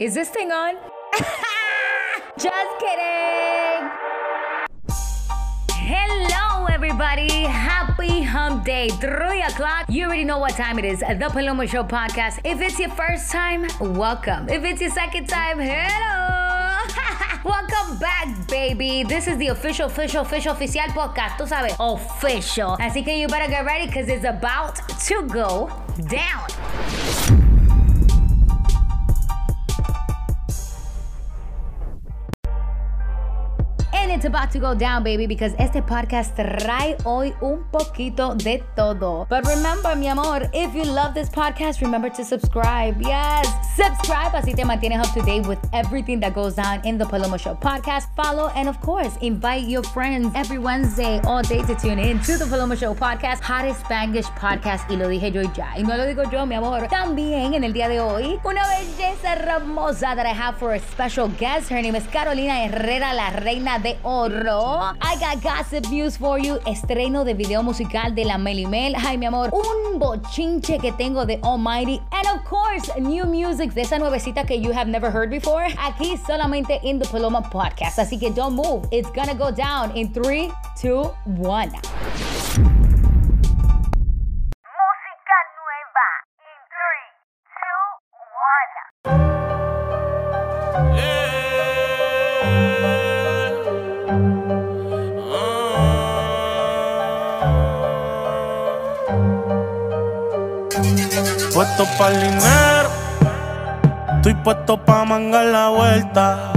Is this thing on? Just kidding. Hello, everybody. Happy hump day. Three o'clock. You already know what time it is. The Paloma Show podcast. If it's your first time, welcome. If it's your second time, hello. Welcome back, baby. This is the official, official, official, oficial podcast. Tú sabes, official. Así que you better get ready because it's about to go down. It's about to go down, baby, because este podcast trae hoy un poquito de todo. But remember, mi amor, if you love this podcast, remember to subscribe. Yes, subscribe así te mantienes up to date with everything that goes down in the Paloma Show podcast. Follow and, of course, invite your friends every Wednesday all day to tune in to the Paloma Show podcast, hottest Spanglish podcast. Y lo dije yo ya. Y no lo digo yo, mi amor. También en el día de hoy, una belleza hermosa that I have for a special guest. Her name is Carolina Herrera, la reina de I got gossip news for you. Estreno de video musical de la Melimel. Ay, mi amor, un bochinche que tengo de Almighty. And of course, new music de esa nuevecita que you have never heard before. Aquí solamente in the Paloma Podcast. Así que don't move. It's gonna go down in 3, 2, 1. Puesto para el dinero, estoy puesto pa' mangar la vuelta.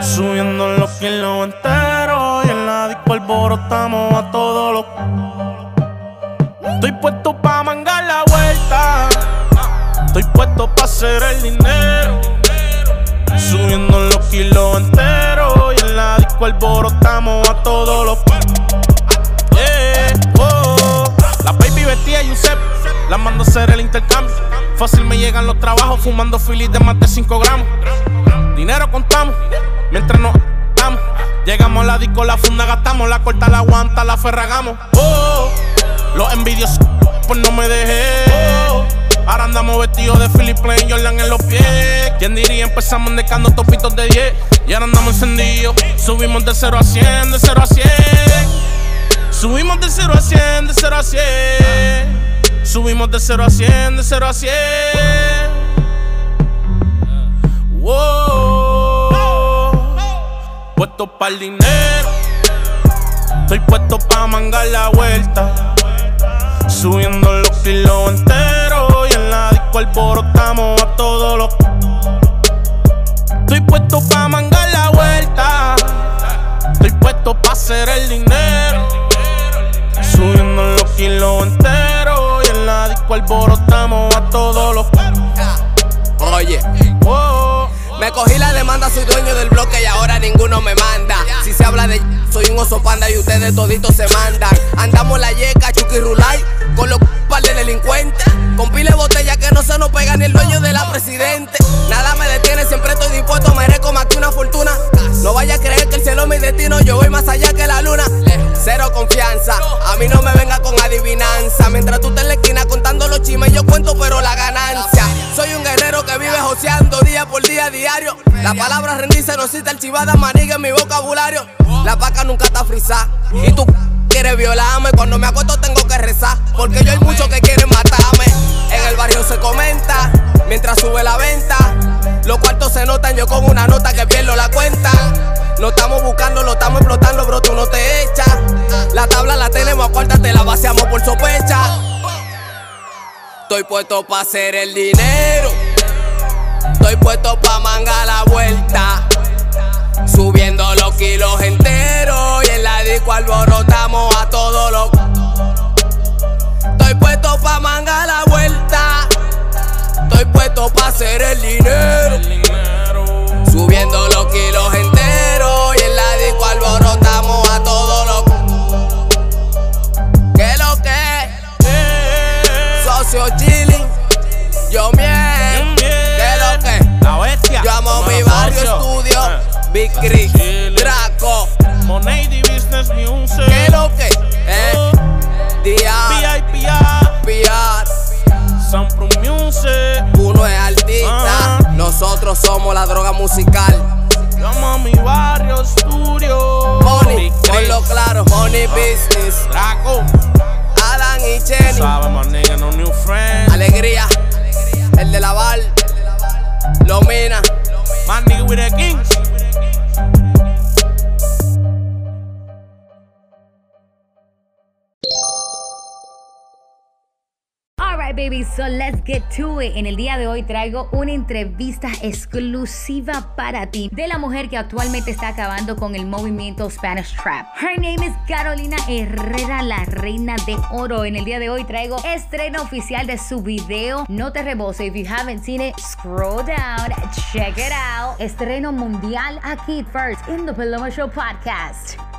Subiendo los kilos enteros y en la disco alborotamos a todos los. Estoy puesto pa' mangar la vuelta. Estoy puesto pa' hacer el dinero. Subiendo los kilos enteros y en la disco alborotamos a todos los. Yeah, oh. La baby vestía Yusef, la mando a hacer el intercambio. Fácil me llegan los trabajos fumando filis de más de 5 gramos. Dinero contamos, mientras nos damos. Llegamos a la disco, la funda gastamos, la corta, la aguanta, la ferragamos. Oh, los envidiosos, pues no me dejé. Ahora andamos vestidos de Philip Plain, Jordan en los pies. ¿Quién diría? Empezamos dejando topitos de 10 y ahora andamos encendidos. Subimos de 0 a 100, de 0 a 100. Subimos de 0 a 100, de 0 a 100. Subimos de 0 a 100, de 0 a 100. Wow. Puesto para el dinero. Estoy puesto pa' mangar la vuelta. Subiendo los kilos enteros. Y en la disco alborotamos a todos los. Estoy puesto pa' mangar la vuelta. Estoy puesto pa' hacer el dinero. Subiendo los kilos enteros. Disco alborotamos a todos los. Oye, Oh. me cogí la demanda, soy dueño del bloque y ahora ninguno me manda. Si se habla de soy un oso panda y ustedes toditos se mandan. Andamos la yeca, chuki rulay, con los par de delincuentes. Con pile botella que no se nos pega ni el dueño de la presidente. Nada me detiene, siempre estoy dispuesto, merezco más que una fortuna. No vaya a creer que el cielo es mi destino, yo voy más allá que la luna. Cero confianza, a mí no me venga con adivinanza. Mientras tú estás en la esquina contando los chismes, yo cuento pero la ganancia. Soy un guerrero que vive joseando día por día diario. La palabra rendirse no cita archivada, maniga en mi vocabulario. La vaca nunca está frisada. Y tú quieres violarme, cuando me acuesto tengo que rezar. Porque yo hay muchos que quieren matarme. En el barrio se comenta, mientras sube la venta. Los cuartos se notan, yo con una nota que pierdo la cuenta. No estamos buscando, lo estamos explotando, bro, tú no te echas. La tabla la tenemos, acuérdate, la vaciamos por sospecha. Estoy puesto pa' hacer el dinero. Estoy puesto pa' manga la vuelta. Subiendo los kilos en disco alborotamos musical. Llamo a mi barrio estudio. Money, ponlo claro, money business. Draco. Alan y Jenny. Sabe, my nigga, no new friends. Alegría, el de la Val, Lomina. My nigga with the kings. Baby, so let's get to it. En el día de hoy traigo una entrevista exclusiva para ti de la mujer que actualmente está acabando con el movimiento Spanish Trap. Her name is Carolina Herrera, la reina de oro. En el día de hoy traigo estreno oficial de su video. No te rebose. If you haven't seen it, scroll down, check it out. Estreno mundial aquí first in the Paloma Show podcast.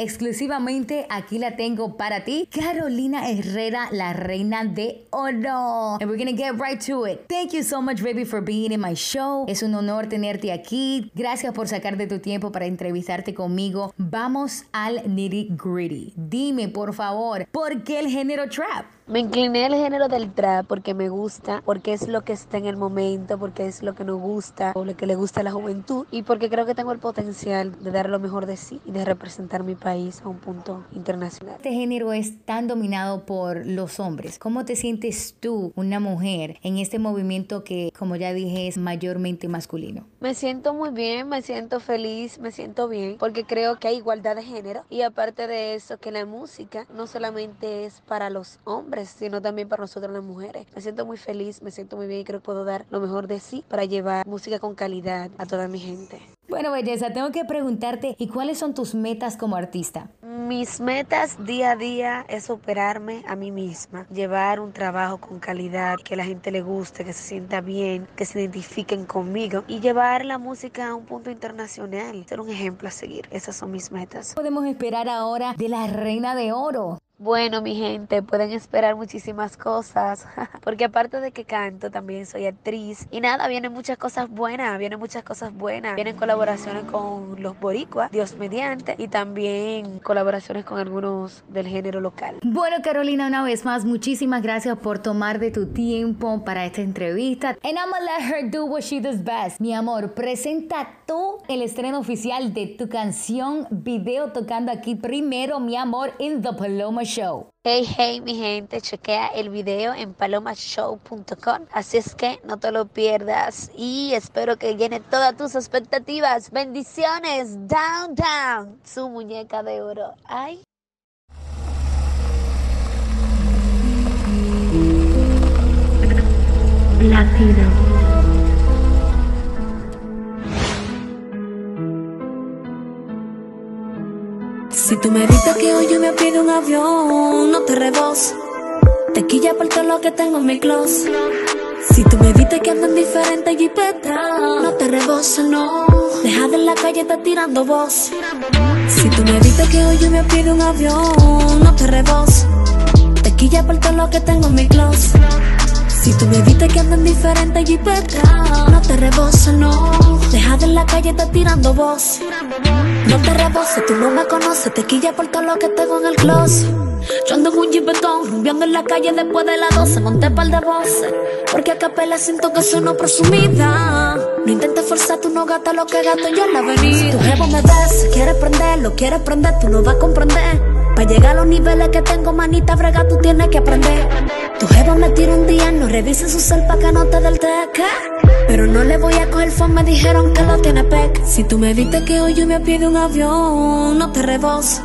Exclusivamente aquí la tengo para ti, Carolina Herrera, la reina de oro. And we're gonna get right to it. Thank you so much, baby, for being in my show. Es un honor tenerte aquí. Gracias por sacar de tu tiempo para entrevistarte conmigo. Vamos al nitty gritty. Dime, por favor, ¿por qué el género trap? Me incliné al género del trap porque me gusta, porque es lo que está en el momento, porque es lo que nos gusta, o lo que le gusta a la juventud y porque creo que tengo el potencial de dar lo mejor de sí y de representar mi país a un punto internacional. Este género es tan dominado por los hombres. ¿Cómo te sientes tú, una mujer, en este movimiento que, como ya dije, es mayormente masculino? Me siento muy bien, me siento feliz, me siento bien, porque creo que hay igualdad de género y aparte de eso, que la música no solamente es para los hombres, sino también para nosotras las mujeres. Me siento muy feliz, me siento muy bien y creo que puedo dar lo mejor de sí para llevar música con calidad a toda mi gente. Bueno, belleza, tengo que preguntarte, ¿y cuáles son tus metas como artista? Mis metas día a día es superarme a mí misma, llevar un trabajo con calidad, que la gente le guste, que se sienta bien, que se identifiquen conmigo y llevar la música a un punto internacional, ser un ejemplo a seguir. Esas son mis metas. Podemos esperar ahora de la reina de oro. Bueno, mi gente, pueden esperar muchísimas cosas, porque aparte de que canto, también soy actriz. Y nada, vienen muchas cosas buenas, vienen muchas cosas buenas. Vienen colaboraciones con los boricuas, Dios mediante, y también colaboraciones con algunos del género local. Bueno, Carolina, una vez más, muchísimas gracias por tomar de tu tiempo para esta entrevista. And I'm gonna let her do what she does best. Mi amor, presenta tú el estreno oficial de tu canción, video tocando aquí primero, mi amor, in the Paloma Show. Hey, hey, mi gente, chequea el video en palomashow.com. Así es que no te lo pierdas y espero que llene todas tus expectativas. Bendiciones, down, down, su muñeca de oro. Ay. Si tú me viste que hoy yo me pido un avión, no te rebos. Te quilla por todo lo que tengo en mi closet. Si tú me viste que andan diferente jipeta, no te reboses, no. Deja de la calle estar tirando voz. Si tú me viste que hoy yo me pido un avión, no te rebos. Te quilla por todo lo que tengo en mi closet. Si tú me viste que andan diferente jipeta, no te reboses, no. Deja de la calle estar tirando voz. No te reboses, tú no me conoces, te quilla por todo lo que tengo en el closet. Yo ando en un jipetón, rumbeando en la calle después de las 12, monté par de voces. Porque a capela siento que soy no presumida. No intentes forzar, tú no gastas lo que gasto yo en la avenida. Tu jevo me ves, quieres prenderlo, quieres prender, tú no vas a comprender. Para llegar a los niveles que tengo, manita brega, tú tienes que aprender. Tu jevo me tira un día, no revise su cel pa' que no te del teca. Pero no le voy a coger phone, me dijeron que lo tiene pec. Si tú me viste que hoy yo me pido un avión, no te reboses.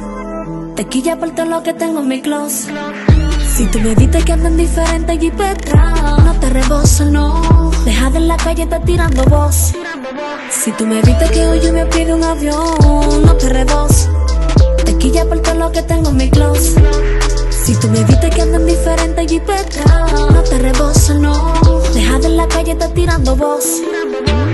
Te quilla por todo lo que tengo en mi closet. Si tú me viste que andan diferente jipeta, no te reboses, no. Deja de en la calle estar tirando voz. Si tú me viste que hoy yo me pido un avión, no te reboses. Te quilla por todo lo que tengo en mi closet. Si tú me viste que andan diferente jipeta, no te reboses, no. Deja de la calle estar tirando voz.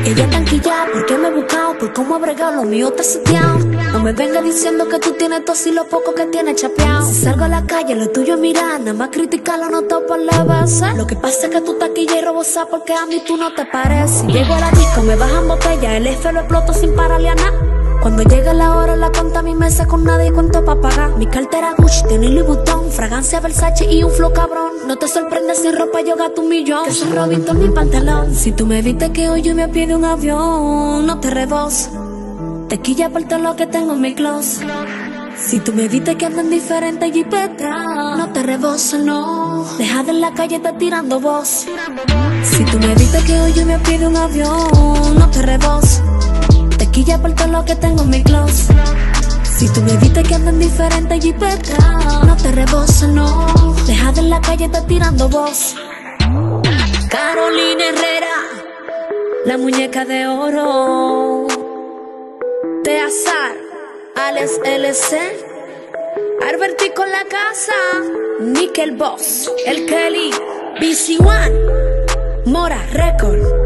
Ella está enquillada porque me he buscado, por cómo he bregado, lo mío está seteado. No me venga diciendo que tú tienes todo y lo poco que tienes chapeado. Si salgo a la calle, lo tuyo es nada más criticarlo, no topo la base. Lo que pasa es que tú taquilla y robosas porque a mí tú no te pareces. Llego a la disco, me bajan botella, el F lo exploto sin nada. Cuando llega la hora, la cuenta a mi mesa con nadie cuento pa' pagar. Mi cartera Gucci, tiene Louis Vuitton, fragancia Versace y un flow cabrón. No te sorprendas si ropa yo gasto un millón. Que soy Robin en mi pantalón. Si tú me viste que hoy yo me pie de un avión, no te rebos. Te quilla por todo lo que tengo en mi closet. Si tú me viste que ando en diferente jipeta, no te rebos, no. Deja de en la calle, está tirando voz. Si tú me viste que hoy yo me pie de un avión, no te rebos. Te quilla por todo lo que tengo en mi closet. Si tú me viste que ando en diferente jipeta, no te rebos, no. Deja de la calle, está tirando voz. Carolina Herrera, la muñeca de oro. De azar, Alex LC. Alberti con la casa, Nickel Boss, el Kelly, BC One, Mora Record.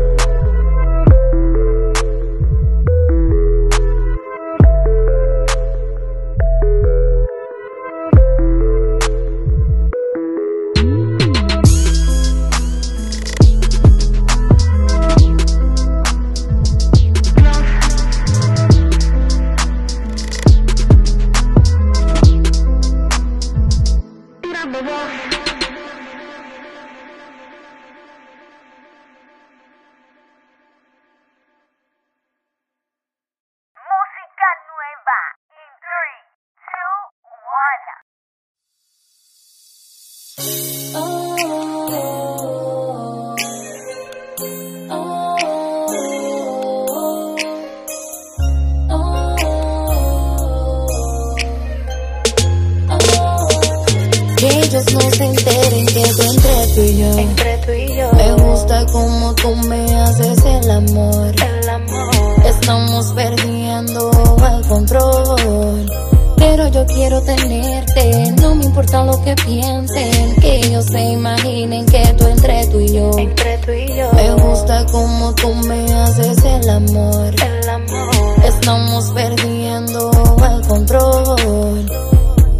No se enteren que tú entre tú y yo. Entre tú y yo, Me gusta como tú me haces el amor. el amor. Estamos perdiendo el control. Pero yo quiero tenerte, no me importa lo que piensen. Que ellos se imaginen que tú entre tú y yo. Entre tú y yo, Me gusta como tú me haces el amor. el amor. Estamos perdiendo el control.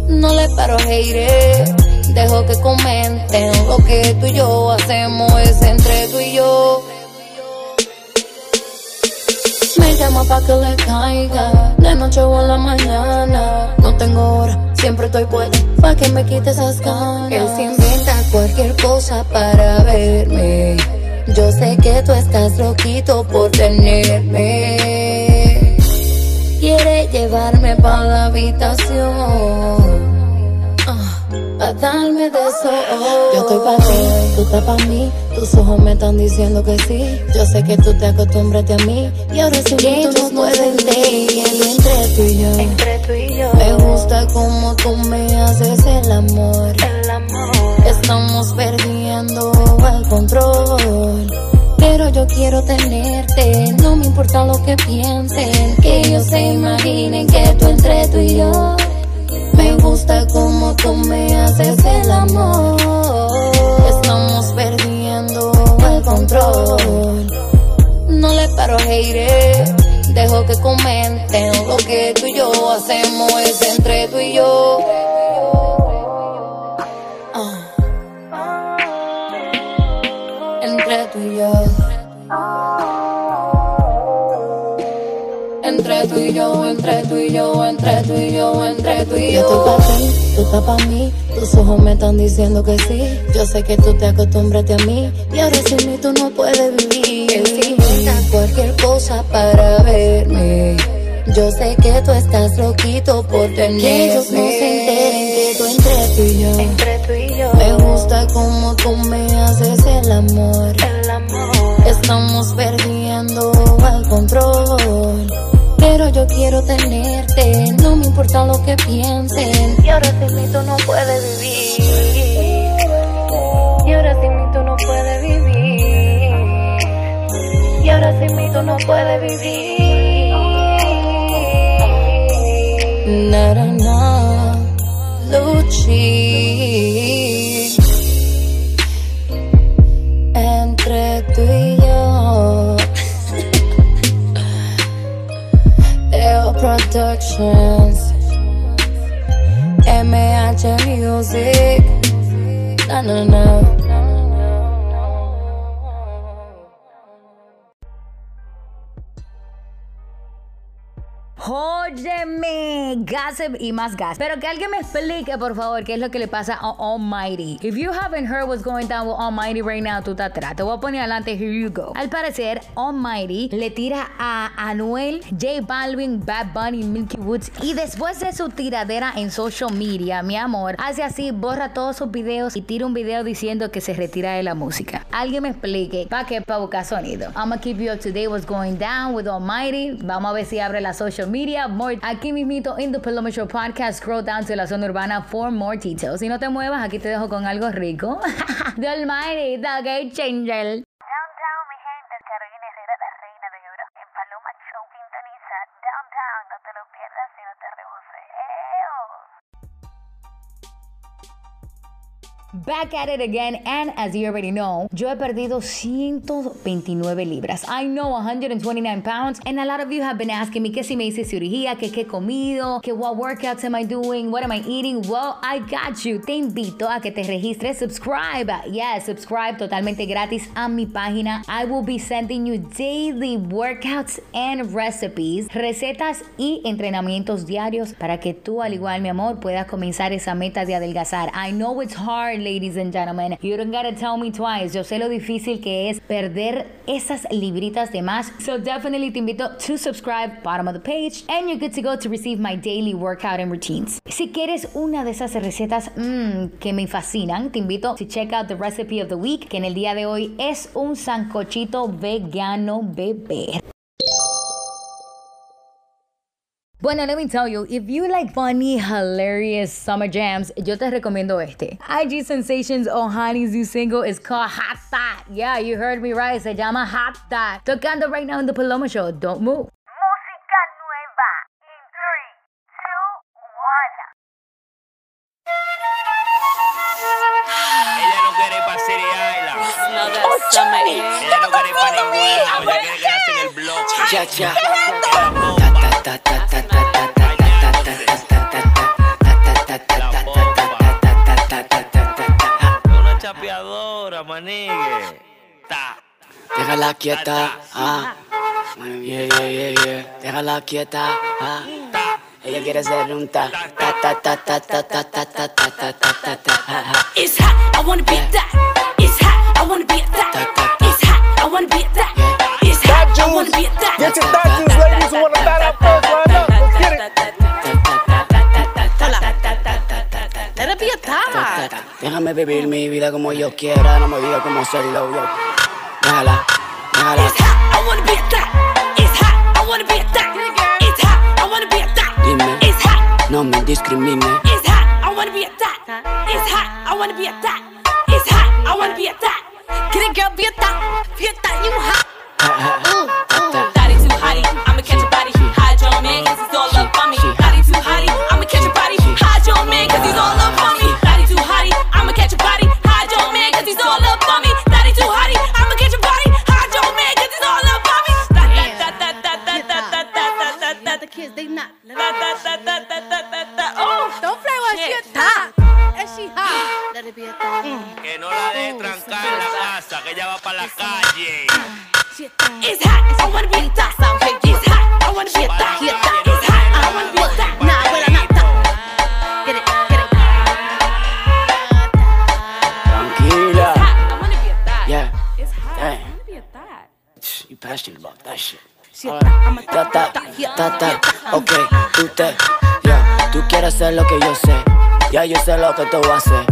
No le paro a dejo que comenten lo que tú y yo hacemos es entre tú y yo. Me llama pa' que le caiga, de noche o en la mañana. No tengo hora, siempre estoy puesta pa' que me quite esas ganas. Él se inventa cualquier cosa para verme. Yo sé que tú estás loquito por tenerme. Quiere llevarme pa' la habitación. A darme de eso. Yo estoy pa' ti, tú estás pa' mí. Tus ojos me están diciendo que sí. Yo sé que tú te acostumbraste a mí. Y ahora sí que tú no puedes ver entre tú y yo. Entre tú y yo, Me gusta como tú me haces el amor. el amor. Estamos perdiendo el control. Pero yo quiero tenerte, no me importa lo que piensen. Que ellos se imaginen que tú entre tú y yo. Me gusta como tú me haces el amor. Estamos perdiendo el control. No le paro a hater, dejo que comenten lo que tú y yo hacemos es entre tú y yo. Ah. Entre tú y yo. Entre tú y yo, entre tú y yo, entre tú y yo, entre tú y yo. Yo estoy pa' ti, tú estás pa' mí. Tus ojos me están diciendo que sí. Yo sé que tú te acostumbraste a mí. Y ahora sin mí tú no puedes vivir. Él inventa cualquier cosa para verme. Yo sé que tú estás loquito por tenerme. Que ellos no se enteren que tú entre tú y yo. Entre tú y yo, Me gusta como tú me haces el amor. el amor. Estamos perdiendo el control. Pero yo quiero tenerte, no me importa lo que piensen. Y ahora sin mí tú no puedes vivir. Y ahora sin mí tú no puedes vivir. Y ahora sin mí tú no puedes vivir. Na, na, na, Luchi. Productions. MH Music. Na, na, na. Óyeme, gossip y más gas. Pero que alguien me explique, por favor, qué es lo que le pasa a Almighty. If you haven't heard what's going down with Almighty right now, tú te atrás. Te voy a poner adelante, here you go. Al parecer, Almighty le tira a Anuel, J Balvin, Bad Bunny, Milky Woods. Y después de su tiradera en social media, mi amor, hace así, borra todos sus videos y tira un video diciendo que se retira de la música. Alguien me explique, ¿para qué? Para buscar sonido. I'm gonna keep you up to date what's going down with Almighty. Vamos a ver si abre la social media. More aquí mismito in the Paloma Show podcast. Scroll down to la zona urbana for more details. Si no te muevas, aquí te dejo con algo rico. The Almighty, the Game Changer. Back at it again, and as you already know, yo he perdido 129 libras. I know 129 pounds, and a lot of you have been asking me que si me hice cirugía, que qué comido, que what workouts am I doing, what am I eating. Well, I got you. Te invito a que te registres, subscribe. Yes, subscribe totalmente gratis a mi página. I will be sending you daily workouts and recipes, recetas y entrenamientos diarios para que tú, al igual, mi amor, puedas comenzar esa meta de adelgazar. I know it's hard, ladies and gentlemen. You don't gotta tell me twice. Yo sé lo difícil que es perder esas libritas de más. So definitely te invito to subscribe, bottom of the page, and you're good to go to receive my daily workout and routines. Si quieres una de esas recetas mm, que me fascinan, te invito to check out the recipe of the week, que en el día de hoy es un sancochito vegano bebé. Bueno, let me tell you, if you like funny, hilarious summer jams, yo te recomiendo este. IG Sensations Ohani's new single is called Hot That. Yeah, you heard me right, se llama Hot That. Tocando right now in the Paloma Show. Don't move. Música nueva. In 3, 2, 1. Ella no quiere ir para City Island. Ella no quiere ir para ningún lado. Ella quiere quedarse en el bloque. Ya, ya. Una chapeadora, manigue. Ta. Déjala quieta, ah. Yeah, yeah, yeah, yeah. Déjala quieta, ah. Ella quiere ser un ta, ta, ta, ta, ta, ta, ta, ta, ta, ta, ta, ta, ta, ta, ja, ja. It's hot, I wanna be at that. It's hot, I wanna be at that. It's hot, I wanna be at that. It's hot, I wanna be at that. Get your thought juice, ladies Déjame vivir mi vida como yo quiera, no me diga cómo hacerlo yo. Déjala, déjala. It's hot, I wanna be at that. It's hot, I wanna be at that. It's hot, I wanna be at that. Dime, It's hot, no me discrimine. it's hot, I wanna be at that. It's hot, I wanna be at that. Ta, ta, ok, tú te, yeah, tú quieres hacer lo que yo sé, ya yo sé lo que tú haces.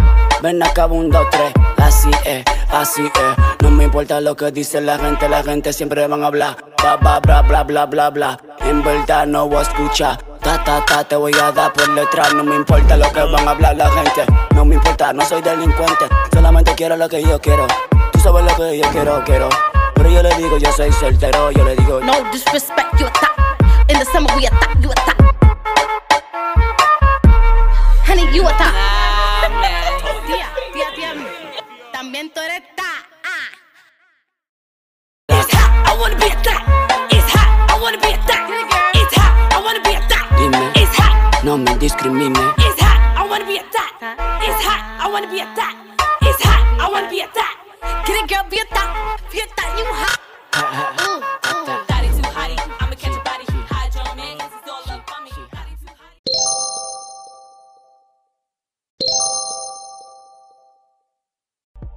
Ven acá, un, dos, tres, así es, así es. No me importa lo que dice la gente, la gente siempre van a hablar. Bla, bla, bla, bla, bla, bla, bla. En verdad no voy a escuchar. Ta, ta, ta, te voy a dar por detrás. No me importa lo que van a hablar la gente. No me importa, no soy delincuente. Solamente quiero lo que yo quiero. Tú sabes lo que yo quiero, quiero. Pero yo le digo, yo soy soltero, yo le digo, No disrespect, you a the summer, we a thot, you a thot. Honey, you a thot. Tía, tía, tía. También tú eres thot. Ah. It's hot, I wanna be at that. It's hot, I wanna be at that. It's hot, I wanna be at that. Dime. It's hot, no me discrimine. it's hot, I wanna be at that. It's hot, I wanna be at that. It's hot, I wanna be at that. Get it, girl, be at that. Be at that, you hot. Ah, ah, ah.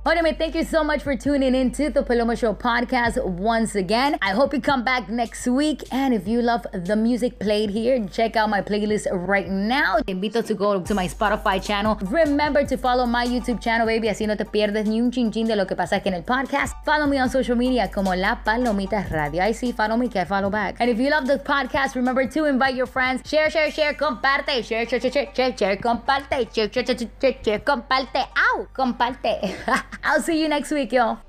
Óyeme, thank you so much for tuning in to the Paloma Show podcast once again. I hope you come back next week. And if you love the music played here, check out my playlist right now. Te invito to go to my Spotify channel. Remember to follow my YouTube channel, baby, así no te pierdes ni un chinchín de lo que pasa aquí en el podcast. Follow me on social media como La Palomita Radio. I see, follow me, que I follow back. And if you love the podcast, remember to invite your friends. Share, share, share, comparte. Share, share, share, share, share, share, comparte. Share, share, share, share, share, comparte. Ow, comparte. I'll see you next week, y'all.